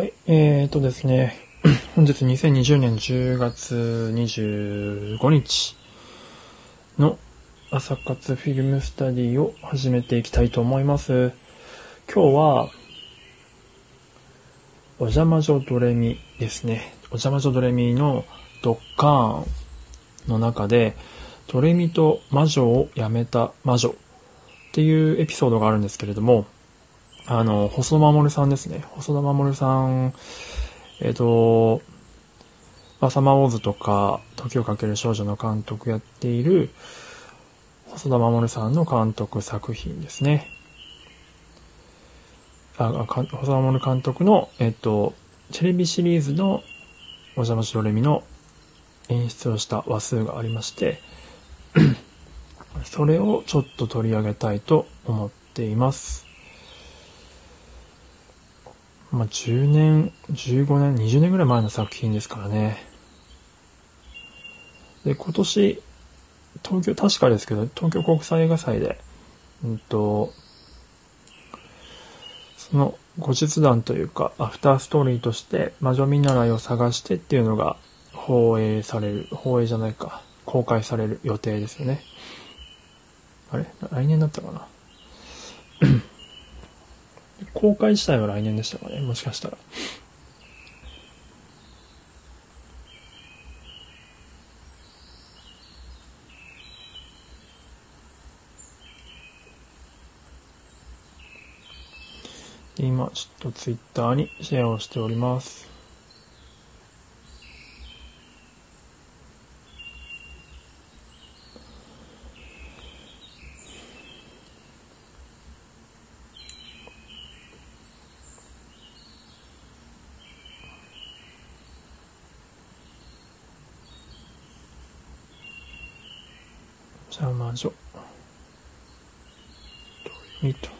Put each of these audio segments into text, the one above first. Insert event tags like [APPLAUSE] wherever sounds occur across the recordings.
はい、えーとですね、[CLEARS THROAT] 本日2020年10月25日の朝活フィルムスタディを始めていきたいと思います。今日は、お邪魔女ドレミですね。お邪魔女ドレミのドッカーンの中で、ドレミと魔女をやめた魔女っていうエピソードがあるんですけれども、あの、細田守さんですね。細田守さん、えっ、と、まあサマーウォーズとか、時をかける少女の監督やっている、細田守さんの監督作品ですね。あ、か細田守監督の、えっ、と、テレビシリーズのお邪魔しどれみの演出をした話数がありまして、[CLEARS THROAT] それをちょっと取り上げたいと思っています。まあ、10年、15年、20年ぐらい前の作品ですからね。で、今年、東京、確かですけど、東京国際映画祭で、うんと、その後日談というか、アフターストーリーとして、魔女見習いを探してっていうのが放映される、放映じゃないか、公開される予定ですよね。あれ？来年だったかな？公開自体は来年でしたかね？もしかしたら。今、ちょっとツイッターにシェアをしております。じゃあ魔女。どう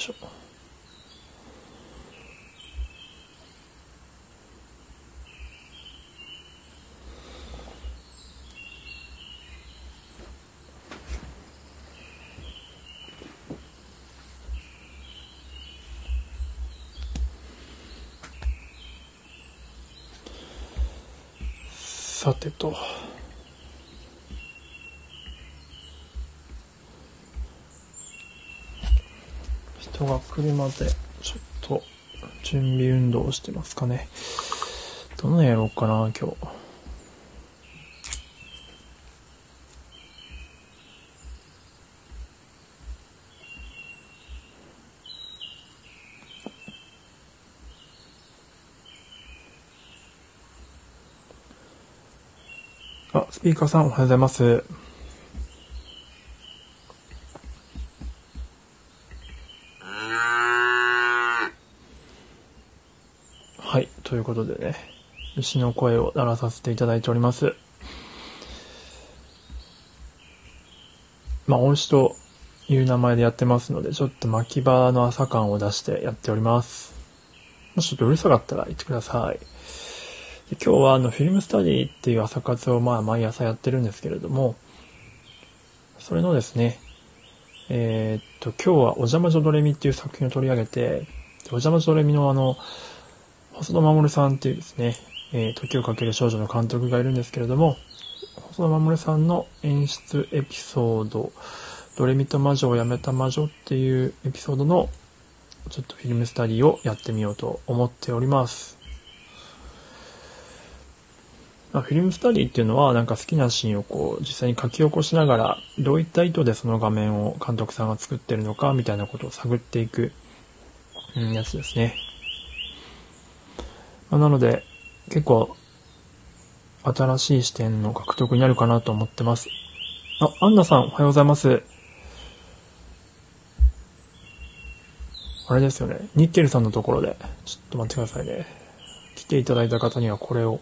しょ。さてと。人が来るまでちょっと準備運動をしてますかね。どのやろうかな、今日。あ、スピーカーさんおはようございます。はい。ということでね、牛の声を鳴らさせていただいております。まあ、恩師という名前でやってますので、ちょっと巻き場の朝感を出してやっております。もしちょっとうるさかったら言ってください。で今日はあの、フィルムスタディっていう朝活をまあ、毎朝やってるんですけれども、それのですね、えーっと、今日はお邪魔女ドレミっていう作品を取り上げて、お邪魔女ドレミのあの、細田守さんっていうですね、えー時をかける少女の監督がいるんですけれども、細田守さんの演出エピソード、ドレミと魔女をやめた魔女っていうエピソードの、ちょっとフィルムスタディをやってみようと思っております。まあ、フィルムスタディっていうのは、なんか好きなシーンをこう、実際に書き起こしながら、どういった意図でその画面を監督さんが作ってるのか、みたいなことを探っていく、やつですね。まあ、なので、結構、新しい視点の獲得になるかなと思ってます。あ、アンナさん、おはようございます。あれですよね。ニッケルさんのところで、ちょっと待ってくださいね。来ていただいた方にはこれを。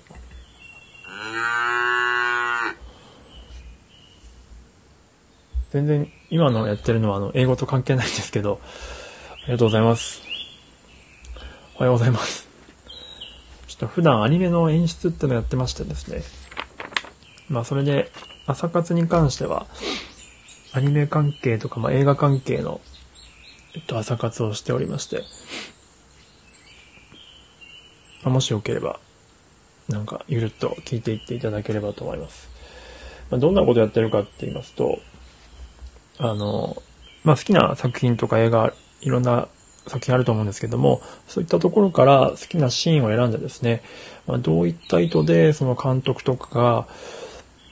全然、今のやってるのはあの、英語と関係ないんですけど、ありがとうございます。おはようございます。と普段アニメの演出ってのやってましてですね。まあそれで、朝活に関しては、アニメ関係とか、まあ映画関係のえっと、朝活をしておりまして、まあ、もしよければ、なんか、ゆるっと聞いていっていただければと思います。まあ、どんなことやってるかって言いますと、あの、まあ、好きな作品とか映画、いろんな作品あると思うんですけども、そういったところから好きなシーンを選んでですね、まあ、どういった意図でその監督とかが、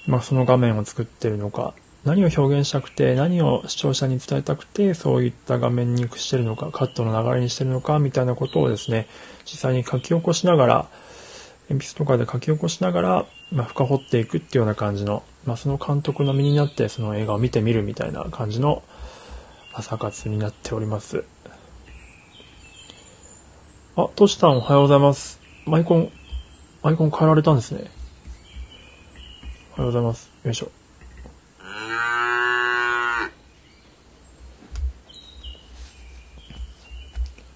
まあ、その画面を作ってるのか、何を表現したくて、何を視聴者に伝えたくて、そういった画面にしてるのか、カットの流れにしてるのか、みたいなことをですね、実際に書き起こしながら、鉛筆とかで書き起こしながら、まあ、深掘っていくっていうような感じの、まあ、その監督の身になって、その映画を見てみるみたいな感じの朝活になっております。あ、トシさんおはようございます。アイコン、アイコン変えられたんですね。おはようございます。よいしょ。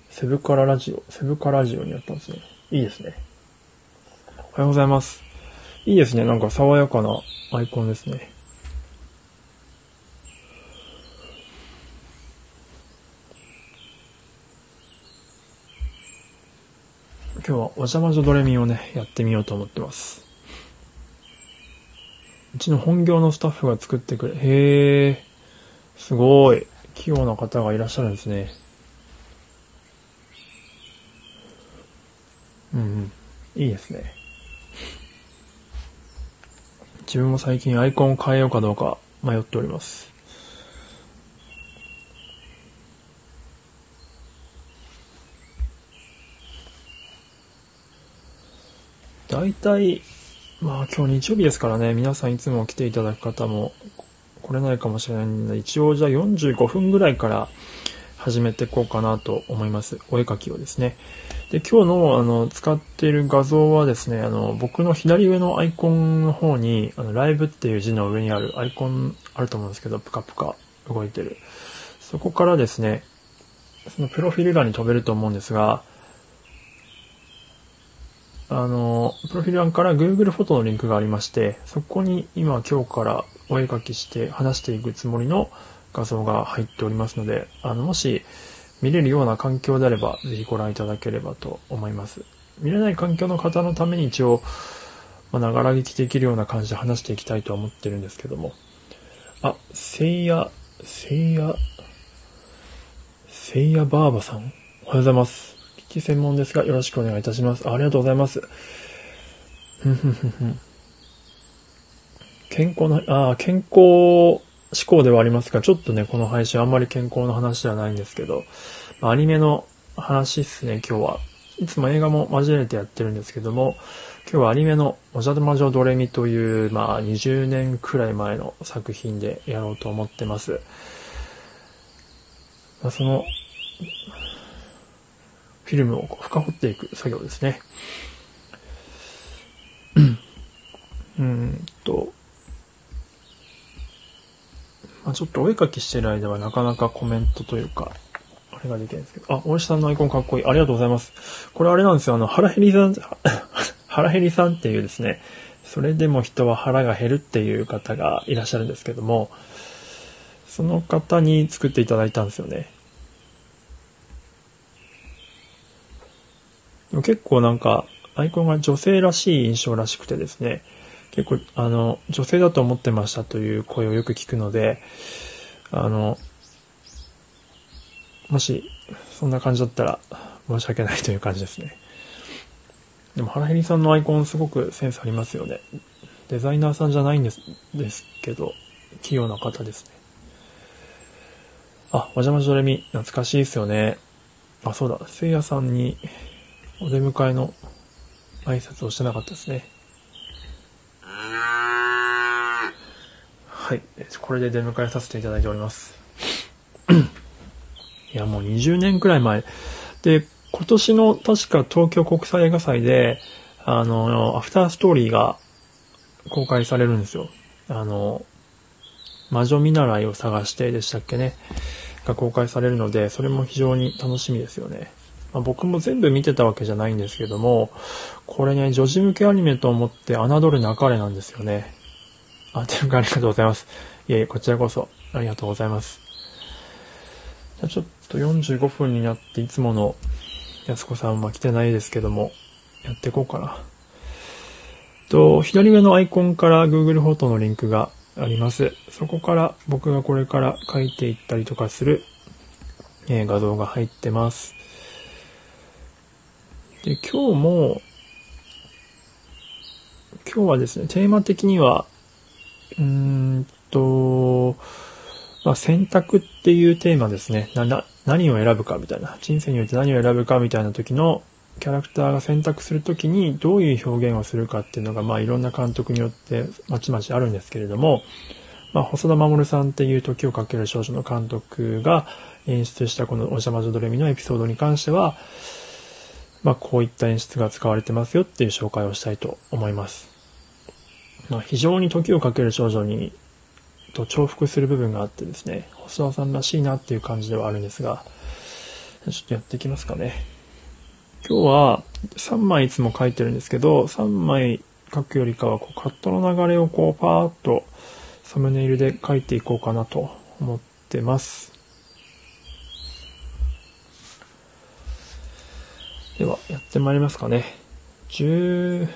セブカララジオ、セブカラジオにやったんですね。いいですね。おはようございます。いいですね。なんか爽やかなアイコンですね。今日はお邪魔女ドレミをね、やってみようと思ってます。うちの本業のスタッフが作ってくれ、へえ、すごい。器用な方がいらっしゃるんですね。うんうん。いいですね。自分も最近アイコンを変えようかどうか迷っております。大体、まあ今日日曜日ですからね、皆さんいつも来ていただく方も来れないかもしれないので、一応じゃあ45分ぐらいから始めていこうかなと思います。お絵描きをですね。で、今日の、あの、使っている画像はですね、あの、僕の左上のアイコンの方に、あの、ライブっていう字の上にあるアイコンあると思うんですけど、ぷかぷか動いてる。そこからですね、そのプロフィール欄に飛べると思うんですが、あの、プロフィール欄から Google フォトのリンクがありまして、そこに今今日からお絵描きして話していくつもりの画像が入っておりますので、あの、もし見れるような環境であれば、ぜひご覧いただければと思います。見れない環境の方のために一応、まあ、ながら聞きできるような感じで話していきたいと思ってるんですけども。あ、せいや、せいや、せいやばあばさん？おはようございます。き専門ですが、よろしくお願いいたします。ありがとうございます。健康の、ああ健康思考ではありますが、ちょっとね、この配信あんまり健康の話ではないんですけど、アニメの話っすね、今日は。いつも映画も交えてやってるんですけども、今日はアニメのおじゃまじょドレミという、まあ20年くらい前の作品でやろうと思ってます。まあ、その、フィルムを深掘っていく作業ですね。うんと、まあ、ちょっとお絵かきしてる間はなかなかコメントというか、あれができないんですけど、あ、大石さんのアイコンかっこいい。ありがとうございます。これあれなんですよ、あの、腹減りさん、腹減りさんっていうですね、それでも人は腹が減るっていう方がいらっしゃるんですけども、その方に作っていただいたんですよね。結構なんか、アイコンが女性らしい印象らしくてですね、結構、あの、女性だと思ってましたという声をよく聞くので、あの、もし、そんな感じだったら申し訳ないという感じですね。でも、原ヘリさんのアイコンすごくセンスありますよね。デザイナーさんじゃないんですですけど、器用な方ですね。あ、お邪魔ジョレミ、懐かしいですよね。あ、そうだ、せいやさんにお出迎えの挨拶をしてなかったですね。はい。これで出迎えさせていただいております。いや、もう20年くらい前。で、今年の確か東京国際映画祭で、あの、アフターストーリーが公開されるんですよ。あの、魔女見習いを探してでしたっけね。が公開されるので、それも非常に楽しみですよね。まあ、僕も全部見てたわけじゃないんですけども、これね、女児向けアニメと思って侮るなかれなんですよね。あ、ていうかありがとうございます。いえいえ、こちらこそありがとうございます。じゃあちょっと45分になっていつもの安子さんは来てないですけども、やっていこうかな。と、左上のアイコンから Google フォトのリンクがあります。そこから僕がこれから書いていったりとかする、えー、画像が入ってます。で、今日も、今日はですね、テーマ的には、うーんと、まあ、選択っていうテーマですね。な、な、何を選ぶかみたいな。人生において何を選ぶかみたいな時のキャラクターが選択するときにどういう表現をするかっていうのが、まあいろんな監督によってまちまちあるんですけれども、まあ細田守さんっていう時をかける少女の監督が演出したこのお邪魔女ドレミのエピソードに関しては、まあこういった演出が使われてますよっていう紹介をしたいと思います。まあ非常に時をかける少女にと重複する部分があってですね、細田さんらしいなっていう感じではあるんですが、ちょっとやっていきますかね。今日は3枚いつも書いてるんですけど、3枚書くよりかはこうカットの流れをこうパーッとサムネイルで書いていこうかなと思ってます。では、やってまいりますかね。10、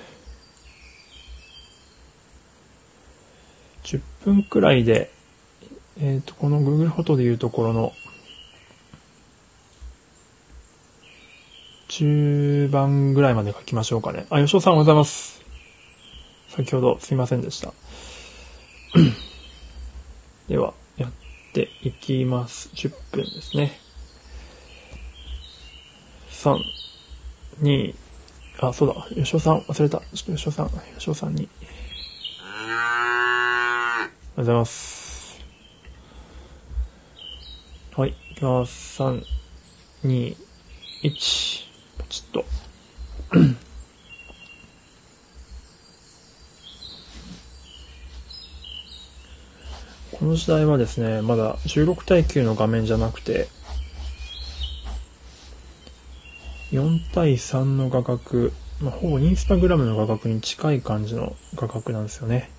10分くらいで、えっ、ー、と、この Google フォトでいうところの中盤ぐらいまで書きましょうかね。あ、吉尾さんおはようございます。先ほどすいませんでした。[CLEARS THROAT] では、やっていきます。10分ですね。3、2、あ、そうだ、吉尾さん忘れた。吉尾さん、吉尾さんに。おはようございます。はい、いきます。3、2、1。ちょっとこの時代はですね、まだ16対9の画面じゃなくて、4対3の画角、まあ、ほぼインスタグラムの画角に近い感じの画角なんですよね。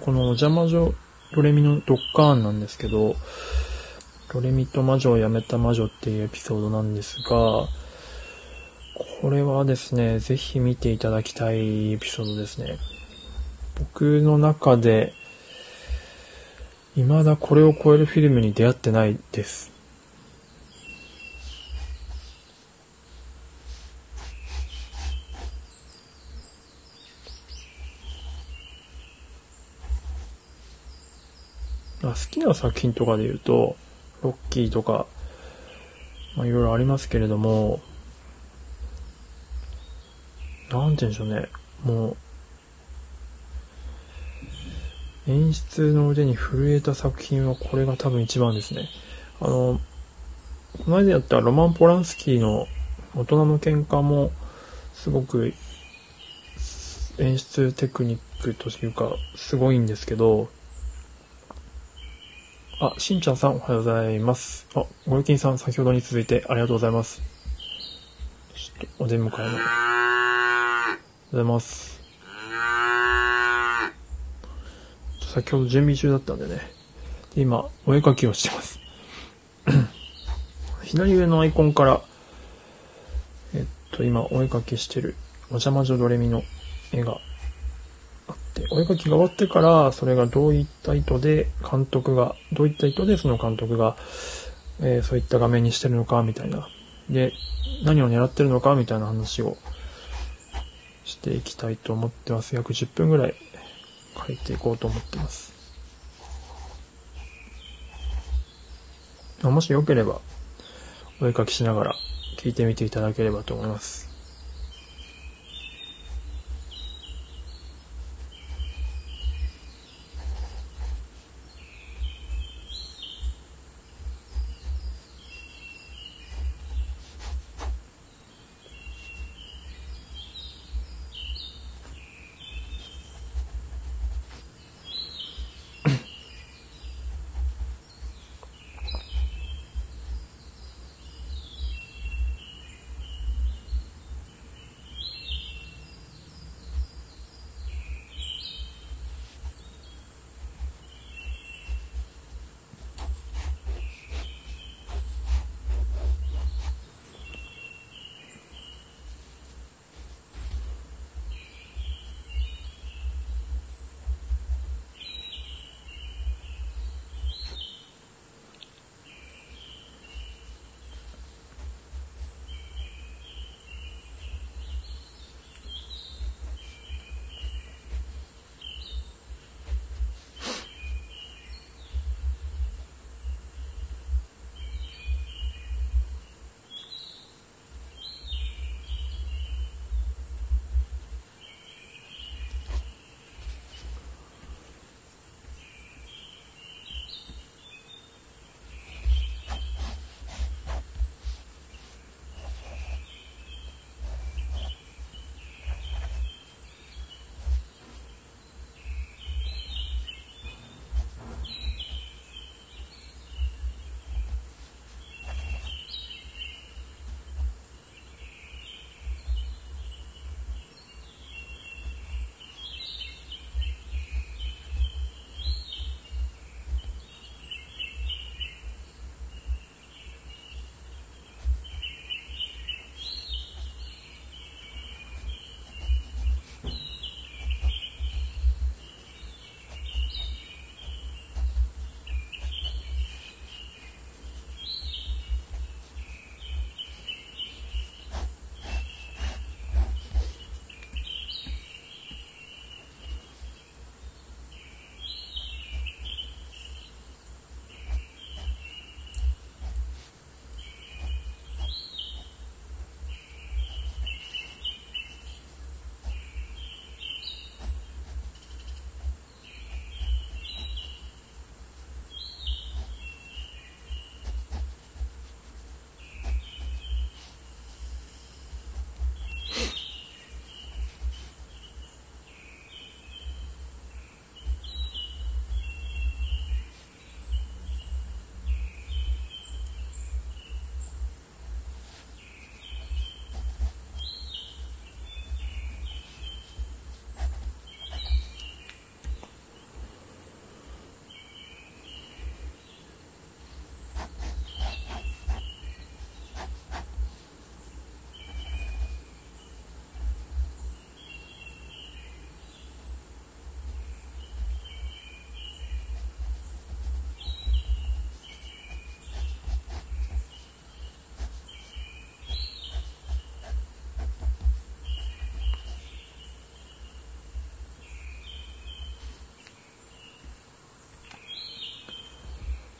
このお邪魔女ドレミのドッカーンなんですけど、ドレミと魔女を辞めた魔女っていうエピソードなんですが、これはですね、ぜひ見ていただきたいエピソードですね。僕の中で、未だこれを超えるフィルムに出会ってないです。好きな作品とかで言うと、ロッキーとか、まあいろいろありますけれども、なんて言うんでしょうね。もう、演出の腕に震えた作品はこれが多分一番ですね。あの、この間やったロマン・ポランスキーの大人の喧嘩もすごく演出テクニックというか、すごいんですけど、あ、しんちゃんさんおはようございます。あ、ごゆきんさん先ほどに続いてありがとうございます。ちょっとお出迎えの。おはようございます。先ほど準備中だったんでね。で今、お絵描きをしてます。[COUGHS] 左上のアイコンから、えっと、今、お絵描きしてる、お邪魔女ドレミの絵がて、お絵描きが終わってから、それがどういった意図で監督が、どういった意図でその監督が、えーそういった画面にしてるのか、みたいな。で、何を狙ってるのか、みたいな話をしていきたいと思ってます。約10分ぐらい書いていこうと思ってます。もしよければ、お絵描きしながら聞いてみていただければと思います。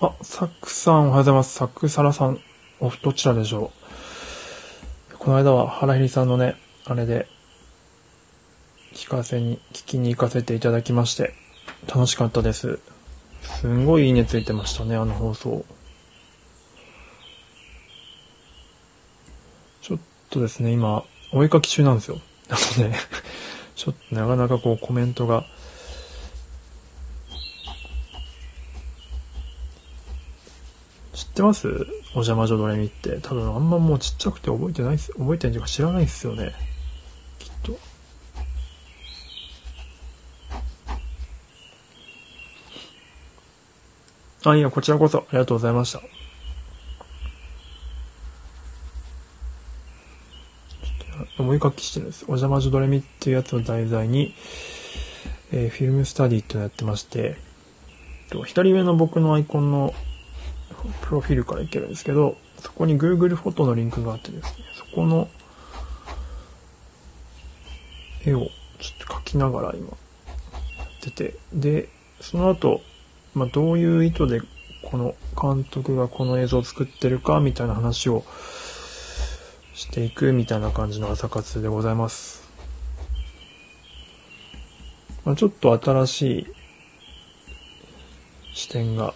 あ、サクさんおはようございます。サクサラさん、お、どちらでしょう。この間は原ひりさんのね、あれで、聞かせに、聞きに行かせていただきまして、楽しかったです。すんごいいいねついてましたね、あの放送。ちょっとですね、今、お絵描き中なんですよ。なので、ちょっとなかなかこうコメントがってます？お邪魔女ドレミって。多分あんまもうちっちゃくて覚えてないっす、覚えてんじゃか知らないっすよね。きっと。あ、いや、こちらこそありがとうございました。思い書きしてるんです。お邪魔女ドレミっていうやつを題材に、えー、フィルムスタディっていうのやってまして、左上の僕のアイコンのプロフィールからいけるんですけど、そこに Google フォトのリンクがあってですね、そこの絵をちょっと描きながら今やってて、で、その後、まあ、どういう意図でこの監督がこの映像を作ってるかみたいな話をしていくみたいな感じの朝活でございます。まあ、ちょっと新しい視点が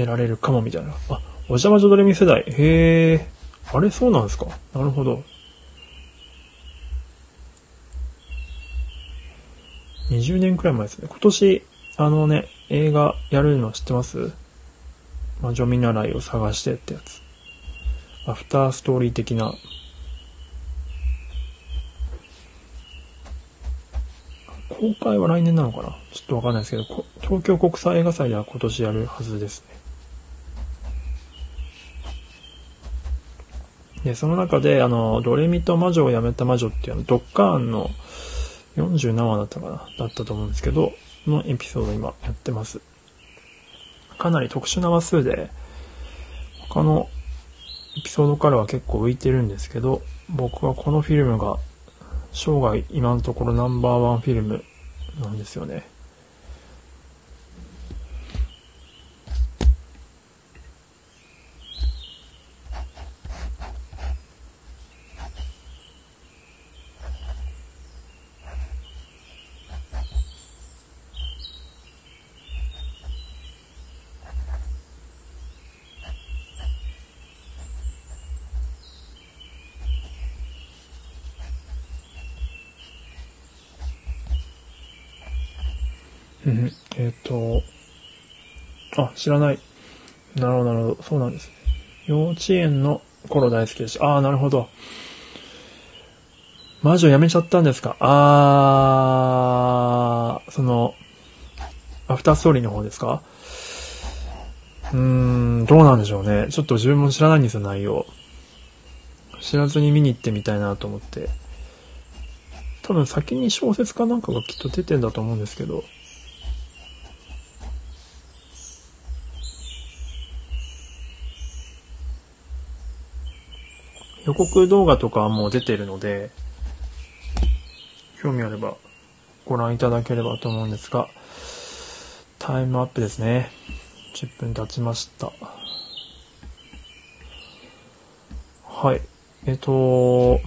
得られるかもみたいな。あ、お邪魔女ドレミ世代。へえ。あれそうなんですか？なるほど。20年くらい前ですね。今年、あのね、映画やるの知ってます？魔女見習いを探してってやつ。アフターストーリー的な。公開は来年なのかな？ちょっとわかんないですけど、東京国際映画祭では今年やるはずですね。で、その中で、あの、ドレミと魔女を辞めた魔女っていうの、ドッカーンの47話だったかなだったと思うんですけど、のエピソード今やってます。かなり特殊な話数で、他のエピソードからは結構浮いてるんですけど、僕はこのフィルムが生涯今のところナンバーワンフィルムなんですよね。うん、えっ、ー、と、あ、知らない。なるほど、なるほど。そうなんです。幼稚園の頃大好きでした。ああ、なるほど。魔女辞めちゃったんですか？あー、その、アフターストーリーの方ですか？うーん、どうなんでしょうね。ちょっと自分も知らないんですよ、内容。知らずに見に行ってみたいなと思って。多分先に小説かなんかがきっと出てんだと思うんですけど。予告動画とかはもう出てるので、興味あればご覧いただければと思うんですが、タイムアップですね。10分経ちました。はい。えっ、と、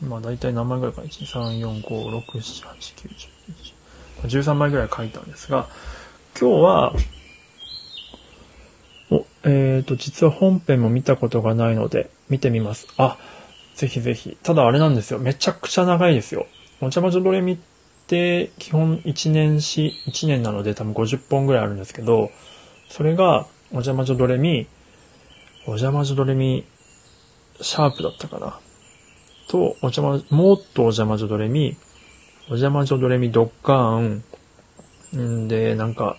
まあ大体何枚ぐらいか、1、3、4、5、6、7、8、9、10、13枚ぐらい書いたんですが、今日は、お、えっ、ー、と、実は本編も見たことがないので、見てみます。あ、ぜひぜひ。ただあれなんですよ。めちゃくちゃ長いですよ。お茶魔女ドレミって基本1年し、1年なので多分50本ぐらいあるんですけど、それがお邪魔女ドレミ、お邪魔女ドレミ、シャープだったかな。と、お邪魔、もっとお邪魔女ドレミ、お邪魔女ドレミドッカーン、んで、なんか、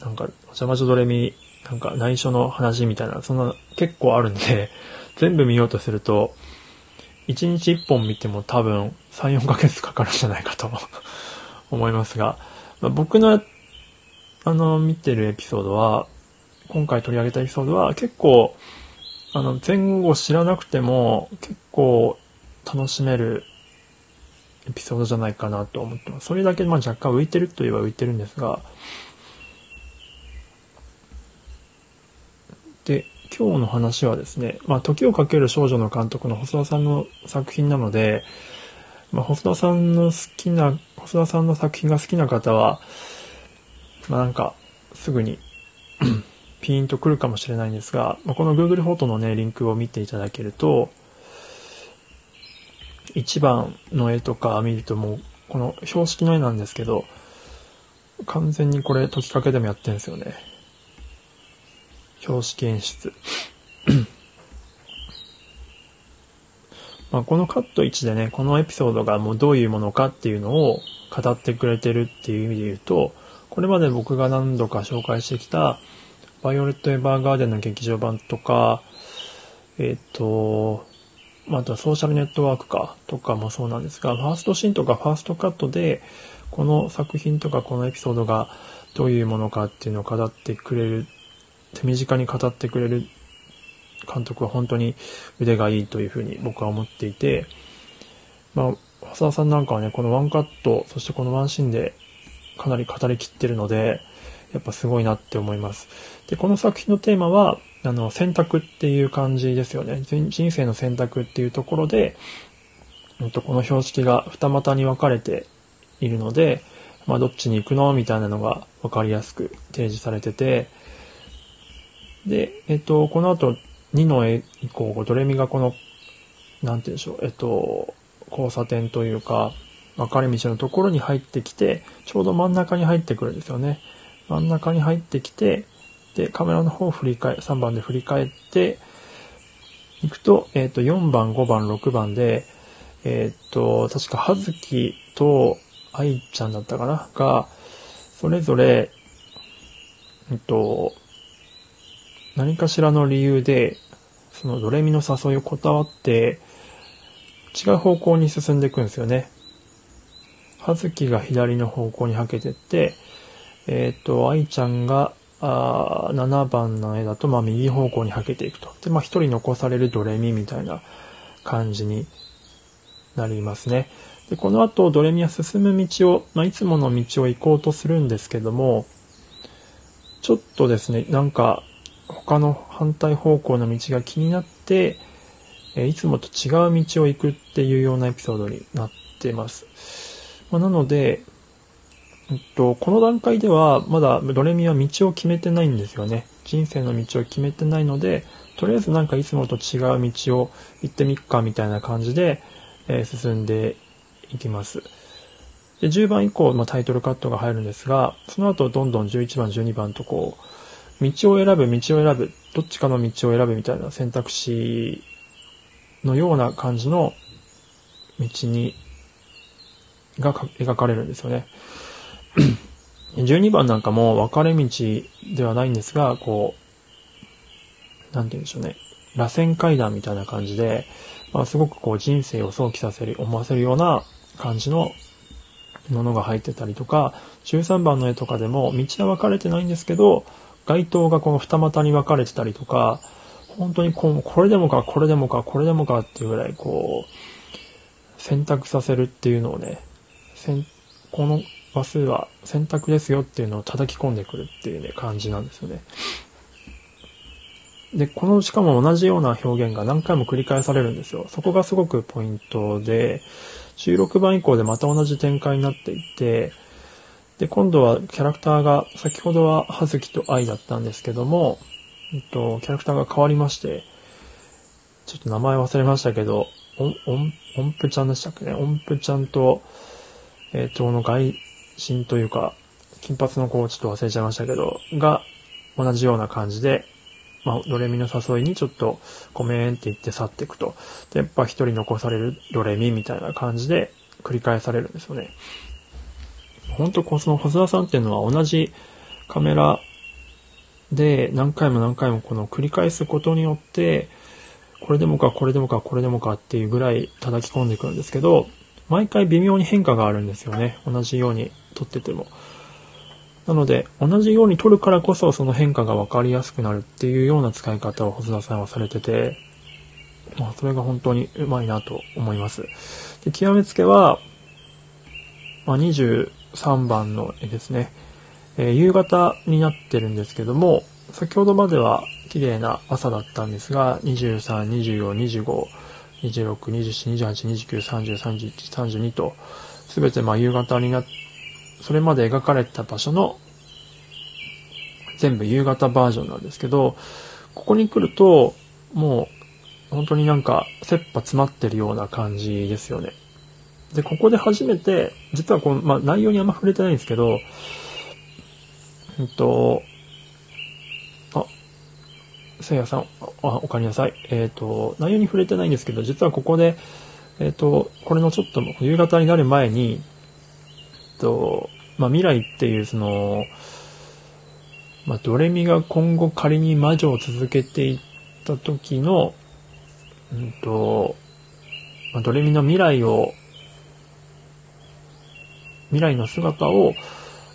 なんか、お邪魔女ドレミ、なんか内緒の話みたいな、そんな結構あるんで、全部見ようとすると、1日1本見ても多分3、4ヶ月かかるんじゃないかと [LAUGHS] 思いますが、まあ、僕のあの見てるエピソードは、今回取り上げたエピソードは結構、あの前後知らなくても結構楽しめるエピソードじゃないかなと思ってます。それだけまあ若干浮いてるといえば浮いてるんですが、で、今日の話はですね、まあ、時をかける少女の監督の細田さんの作品なので、まあ、細田さんの好きな、細田さんの作品が好きな方は、まあ、なんか、すぐに [CLEARS THROAT] ピーンとくるかもしれないんですが、まあ、この Google フォトのね、リンクを見ていただけると、1番の絵とか見るともう、この標識の絵なんですけど、完全にこれ、解きかけでもやってるんですよね。標識演出。まあこのカット1でね、このエピソードがもうどういうものかっていうのを語ってくれてるっていう意味で言うと、これまで僕が何度か紹介してきた、バイオレット・エヴァーガーデンの劇場版とか、えっ、ー、と、まあ、あとはソーシャルネットワークかとかもそうなんですが、ファーストシーンとかファーストカットで、この作品とかこのエピソードがどういうものかっていうのを語ってくれる、手短に語ってくれる監督は本当に腕がいいというふうに僕は思っていて、まあ、浅田さんなんかはね、このワンカット、そしてこのワンシーンでかなり語りきってるので、やっぱすごいなって思います。で、この作品のテーマは、あの、選択っていう感じですよね。人生の選択っていうところで、うんと、この標識が二股に分かれているので、まあ、どっちに行くの？みたいなのが分かりやすく提示されてて、で、えっと、この後、2の絵以降、ドレミがこの、なんて言うんでしょう、えっと、交差点というか、分かれ道のところに入ってきて、ちょうど真ん中に入ってくるんですよね。真ん中に入ってきて、で、カメラの方を振り返、3番で振り返って、行くと、えっ、と、4番、5番、6番で、えっ、と、確か、はずきと愛ちゃんだったかな？が、それぞれ、えっと、何かしらの理由で、そのドレミの誘いを断って、違う方向に進んでいくんですよね。はずきが左の方向にはけてって、えっ、と、愛ちゃんが、あ7番の絵だと、まあ、右方向にはけていくと。で、まあ、一人残されるドレミみたいな感じになりますね。で、この後、ドレミは進む道を、まあ、いつもの道を行こうとするんですけども、ちょっとですね、なんか、他の反対方向の道が気になって、えいつもと違う道を行くっていうようなエピソードになってます。まあ、なので、えっと、この段階ではまだドレミは道を決めてないんですよね。人生の道を決めてないので、とりあえずなんかいつもと違う道を行ってみっかみたいな感じで、え、進んでいきます。で、10番以降、まあ、タイトルカットが入るんですが、その後どんどん11番、12番とこう、道を選ぶ、道を選ぶ、どっちかの道を選ぶみたいな選択肢のような感じの道に、が描かれるんですよね。[CLEARS THROAT] 12番なんかも分かれ道ではないんですが、こう、なんて言うんでしょうね。螺旋階段みたいな感じで、まあ、すごくこう人生を想起させる、思わせるような感じのものが入ってたりとか、13番の絵とかでも道は分かれてないんですけど、街灯がこの二股に分かれてたりとか、本当にこう、これでもか、これでもか、これでもかっていうぐらいこう、選択させるっていうのをね、この話数は選択ですよっていうのを叩き込んでくるっていうね、感じなんですよね。で、この、しかも同じような表現が何回も繰り返されるんですよ。そこがすごくポイントで、16番以降でまた同じ展開になっていて、で、今度はキャラクターが、先ほどは葉月と愛だったんですけども、えっと、キャラクターが変わりまして、ちょっと名前忘れましたけど、おん、音符ちゃんでしたっけね？音符ちゃんと、えっ、と、の外身というか、金髪の子をちょっと忘れちゃいましたけど、が、同じような感じで、まあ、ドレミの誘いにちょっとごめんって言って去っていくと。で、やっぱ一人残されるドレミみたいな感じで繰り返されるんですよね。本当こその細田さんっていうのは同じカメラで何回も何回もこの繰り返すことによって、これでもか、これでもか、これでもかっていうぐらい叩き込んでいくんですけど、毎回微妙に変化があるんですよね。同じように撮ってても。なので、同じように撮るからこそその変化が分かりやすくなるっていうような使い方を細田さんはされてて、まあ、それが本当にうまいなと思います。で、極めつけは、まあ、20 3番の絵ですね。えー、夕方になってるんですけども、先ほどまでは綺麗な朝だったんですが、23、24、25、26、27、28、29、30、31、32と、すべてまあ夕方になそれまで描かれた場所の全部夕方バージョンなんですけど、ここに来ると、もう本当になんか切羽詰まってるような感じですよね。で、ここで初めて、実はこの、まあ、内容にあんま触れてないんですけど、えっと、あ、せいやさん、あ、おかえりなさい。えっ、と、内容に触れてないんですけど、実はここで、えっ、と、これのちょっと夕方になる前に、えっと、まあ、未来っていうその、まあ、ドレミが今後仮に魔女を続けていった時の、うんと、まあ、ドレミの未来を、未来の姿を、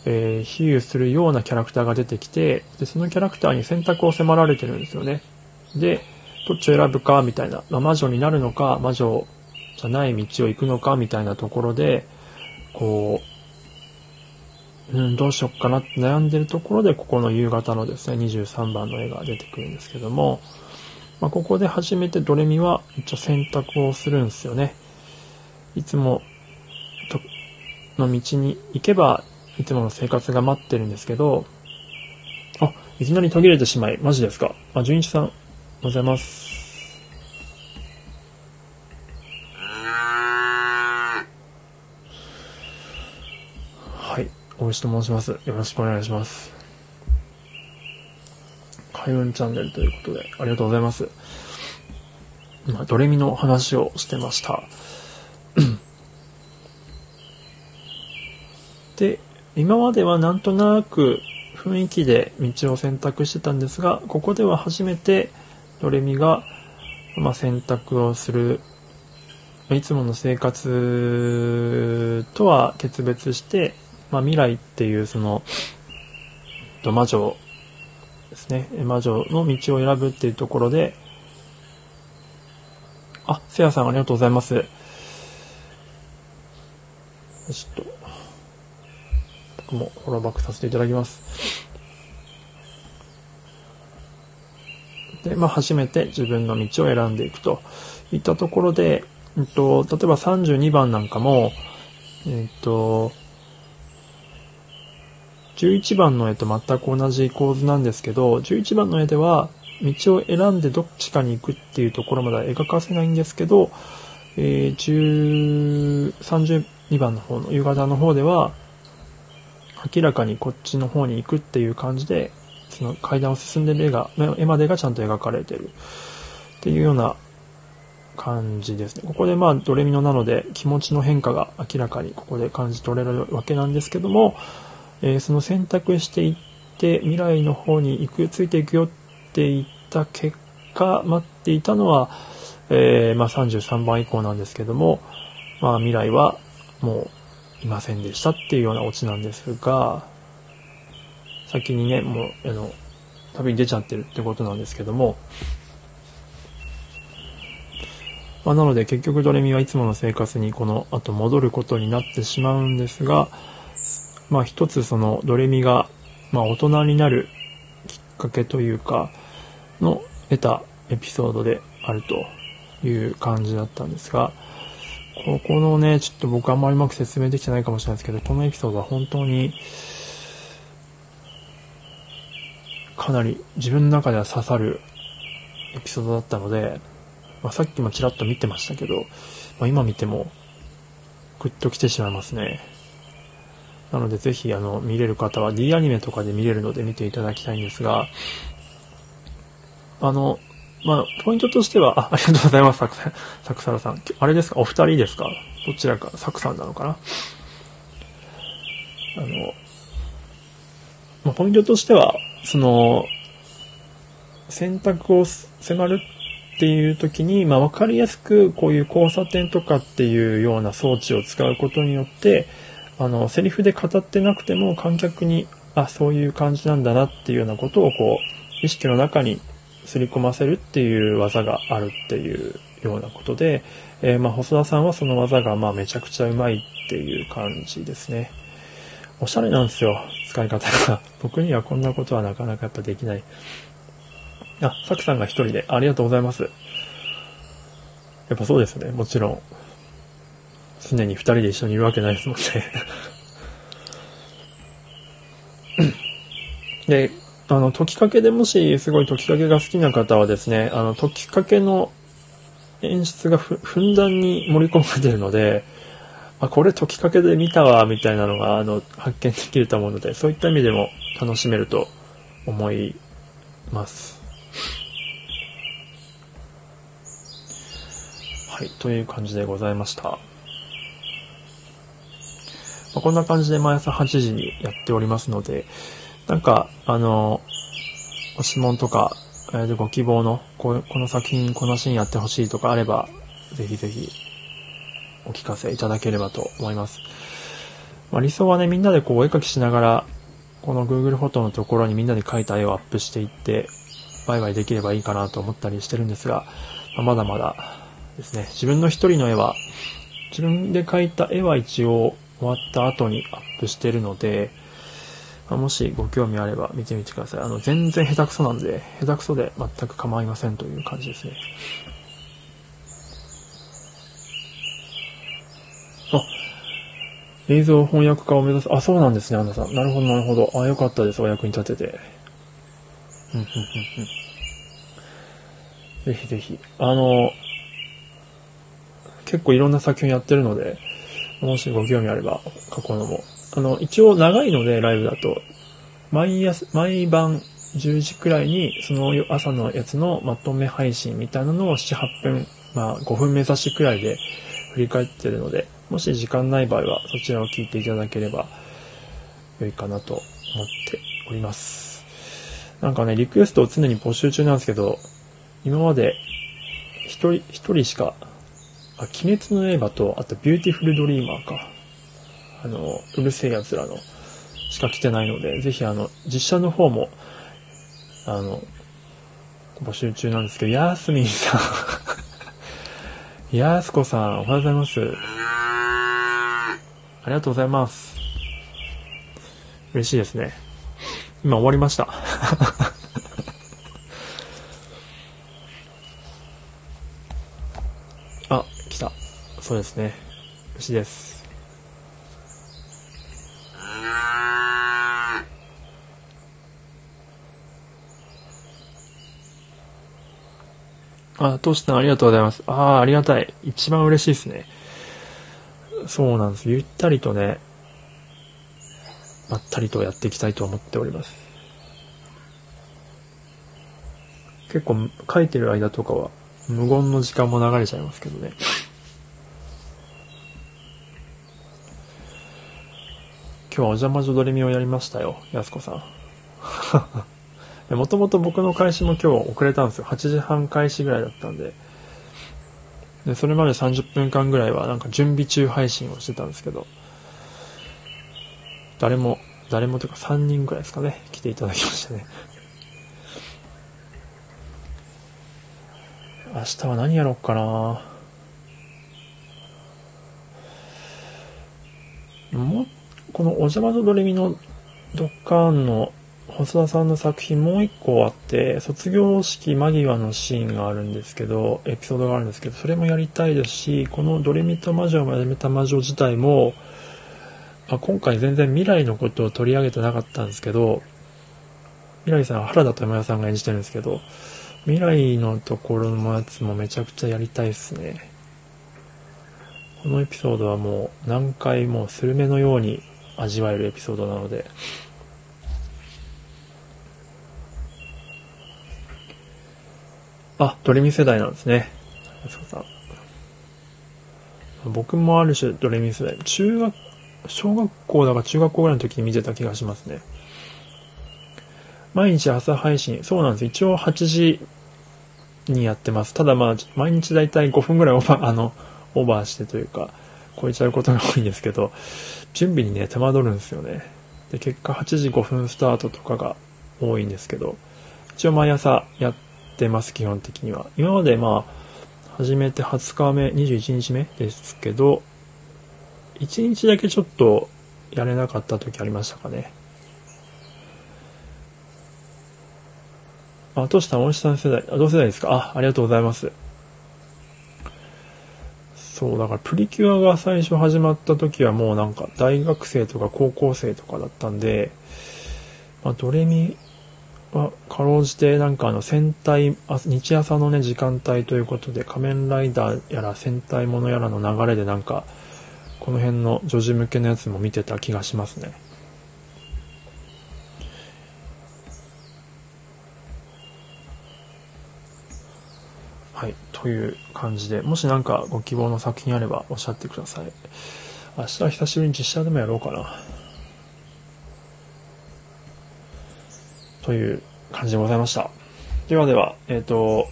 えー、比喩するようなキャラクターが出てきて、で、そのキャラクターに選択を迫られてるんですよね。で、どっちを選ぶか、みたいな。まあ、魔女になるのか、魔女じゃない道を行くのか、みたいなところで、こう、うん、どうしよっかなって悩んでるところで、ここの夕方のですね、23番の絵が出てくるんですけども、まあ、ここで初めてドレミは一応選択をするんですよね。いつもの道に行けば、いつもの生活が待ってるんですけど、あ、いきなり途切れてしまい、マジですか。あ、純一さん、おはようございます。はい大石と申します。よろしくお願いします。開運チャンネルということで、ありがとうございます。今、ドレミの話をしてました。で、今まではなんとなく雰囲気で道を選択してたんですが、ここでは初めてドレミが、まあ、選択をする、いつもの生活とは決別して、まあ、未来っていうその、魔女ですね。魔女の道を選ぶっていうところで、あ、せやさんありがとうございます。ちょっと、僕もフォローバックさせていただきます。で、まあ、初めて自分の道を選んでいくといったところで、えっと、例えば32番なんかも、えっと、11番の絵と全く同じ構図なんですけど、11番の絵では、道を選んでどっちかに行くっていうところまでは描かせないんですけど、えー、13。2番の方の夕方の方では、明らかにこっちの方に行くっていう感じで、その階段を進んでる絵が、絵までがちゃんと描かれてるっていうような感じですね。ここでまあドレミノなので気持ちの変化が明らかにここで感じ取れるわけなんですけども、えー、その選択していって未来の方に行くついていくよって言った結果待っていたのは、えー、まあ、33番以降なんですけども、まあ、未来はもういませんでしたっていうようなオチなんですが先にねもうあの旅に出ちゃってるってことなんですけども、まあ、なので結局ドレミはいつもの生活にこの後戻ることになってしまうんですが、まあ一つそのドレミが、まあ大人になるきっかけというか、の得たエピソードであるという感じだったんですが、ここのね、ちょっと僕あんまりうまく説明できてないかもしれないですけど、このエピソードは本当に、かなり自分の中では刺さるエピソードだったので、まあ、さっきもちらっと見てましたけど、まあ、今見てもグッと来てしまいますね。なのでぜひあの見れる方は D アニメとかで見れるので見ていただきたいんですが、あの、まあ、ポイントとしては、あ、[LAUGHS] ありがとうございます、サクサクサラさん。あれですか？お二人ですか？どちらか、サクさんなのかな？あの、まあ、ポイントとしては、その、選択を迫るっていう時に、まあ、わかりやすくこういう交差点とかっていうような装置を使うことによって、あの、セリフで語ってなくても観客に、あ、そういう感じなんだなっていうようなことをこう、意識の中にすり込ませるっていう技があるっていうようなことで、えー、まあ、細田さんはその技がまあめちゃくちゃうまいっていう感じですね。おしゃれなんですよ、使い方が。[LAUGHS] 僕にはこんなことはなかなかやっぱできない。あ、サクさんが一人で、ありがとうございます。やっぱそうですね、もちろん。常に二人で一緒にいるわけないですもんね [LAUGHS] で、あの、解きかけでもし、すごい解きかけが好きな方はですね、あの、解きかけの演出がふんだんに盛り込まれてるので、あ、これ解きかけで見たわ、みたいなのが、あの、発見できると思うので、そういった意味でも楽しめると思います。はい、という感じでございました。まこんな感じで毎朝8時にやっておりますので、なんか、あの、ご質問とか、えー、ご希望のこ、この作品、このシーンやってほしいとかあれば、ぜひぜひお聞かせいただければと思います。まあ、理想はね、みんなでこうお絵描きしながら、この Google フォトのところにみんなで描いた絵をアップしていって、ワイワイできればいいかなと思ったりしてるんですが、まあ、まだまだですね、自分の一人の絵は、自分で描いた絵は一応終わった後にアップしてるので、もしご興味あれば見てみてください。あの、全然下手くそなんで、下手くそで全く構いませんという感じですね。あ、映像翻訳家を目指す。あ、そうなんですね、アンナさん。なるほど、なるほど。あ、よかったです。お役に立てて。うん、うん、うん、うん。ぜひぜひ。あの、結構いろんな作品やってるので、もしご興味あれば、過去のもあの、一応長いので、ライブだと、毎朝、毎晩10時くらいに、その朝のやつのまとめ配信みたいなのを7、8分、まあ5分目指しくらいで振り返ってるので、もし時間ない場合はそちらを聞いていただければ良いかなと思っております。なんかね、リクエストを常に募集中なんですけど、今まで一人、一人しか、あ、鬼滅の刃と、あとビューティフルドリーマーか。あの、うる星やつらのしか来てないので、ぜひあの、実写の方も、あの、募集中なんですけど、やーすみんさん [LAUGHS] やーすこさん、おはようございます。ありがとうございます。嬉しいですね。今終わりました。[LAUGHS] あ、来た。そうですね。嬉しいです。あ、トシさんありがとうございます。ああ、ありがたい。一番嬉しいですね。そうなんです。ゆったりとね、まったりとやっていきたいと思っております。結構書いてる間とかは無言の時間も流れちゃいますけどね。今日はお邪魔女ドレミをやりましたよ、やすこさん。もともと僕の開始も今日遅れたんですよ。8時半開始ぐらいだったんで。で、それまで30分間ぐらいはなんか準備中配信をしてたんですけど、誰も、誰もというか3人ぐらいですかね、来ていただきましたね。明日は何やろうかなもこのお邪魔とドレミのドッカーンの細田さんの作品もう一個あって、卒業式間際のシーンがあるんですけど、エピソードがあるんですけど、それもやりたいですし、このドレミと魔女をやめた魔女自体も、あ、今回全然未来のことを取り上げてなかったんですけど、未来さんは原田智也さんが演じてるんですけど、未来のところのやつもめちゃくちゃやりたいですね。このエピソードはもう何回もスルメのように味わえるエピソードなので、あ、ドレミ世代なんですね。さ。僕もある種ドレミ世代。中学、小学校だか中学校ぐらいの時に見てた気がしますね。毎日朝配信。そうなんです。一応8時にやってます。ただまあ、毎日だいたい5分ぐらいオーバー、[LAUGHS] あの、オーバーしてというか、超えちゃうことが多いんですけど、準備にね、手間取るんですよね。で、結果8時5分スタートとかが多いんですけど、一応毎朝やってってます、基本的には。今までまあ、始めて20日目、21日目ですけど、1日だけちょっとやれなかった時ありましたかね。あ、トシさん、大石さん世代、あ、同世代ですか？あ、ありがとうございます。そう、だからプリキュアが最初始まった時はもうなんか大学生とか高校生とかだったんで、まあ、ドレミは、かろうじてなんかあの戦隊、日朝のね、時間帯ということで、仮面ライダーやら戦隊ものやらの流れでなんか、この辺の女児向けのやつも見てた気がしますね。はい。という感じで、もしなんかご希望の作品あればおっしゃってください。明日久しぶりに実写でもやろうかな。という感じでございました。ではでは、えっ、ー、と、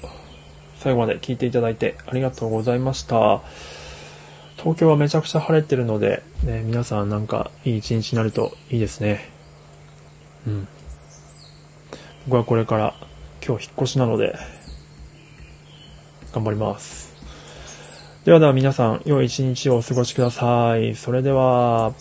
最後まで聞いていただいてありがとうございました。東京はめちゃくちゃ晴れてるので、ね、皆さんなんかいい一日になるといいですね。うん。僕はこれから今日引っ越しなので、頑張ります。ではでは皆さん、良い一日をお過ごしください。それでは、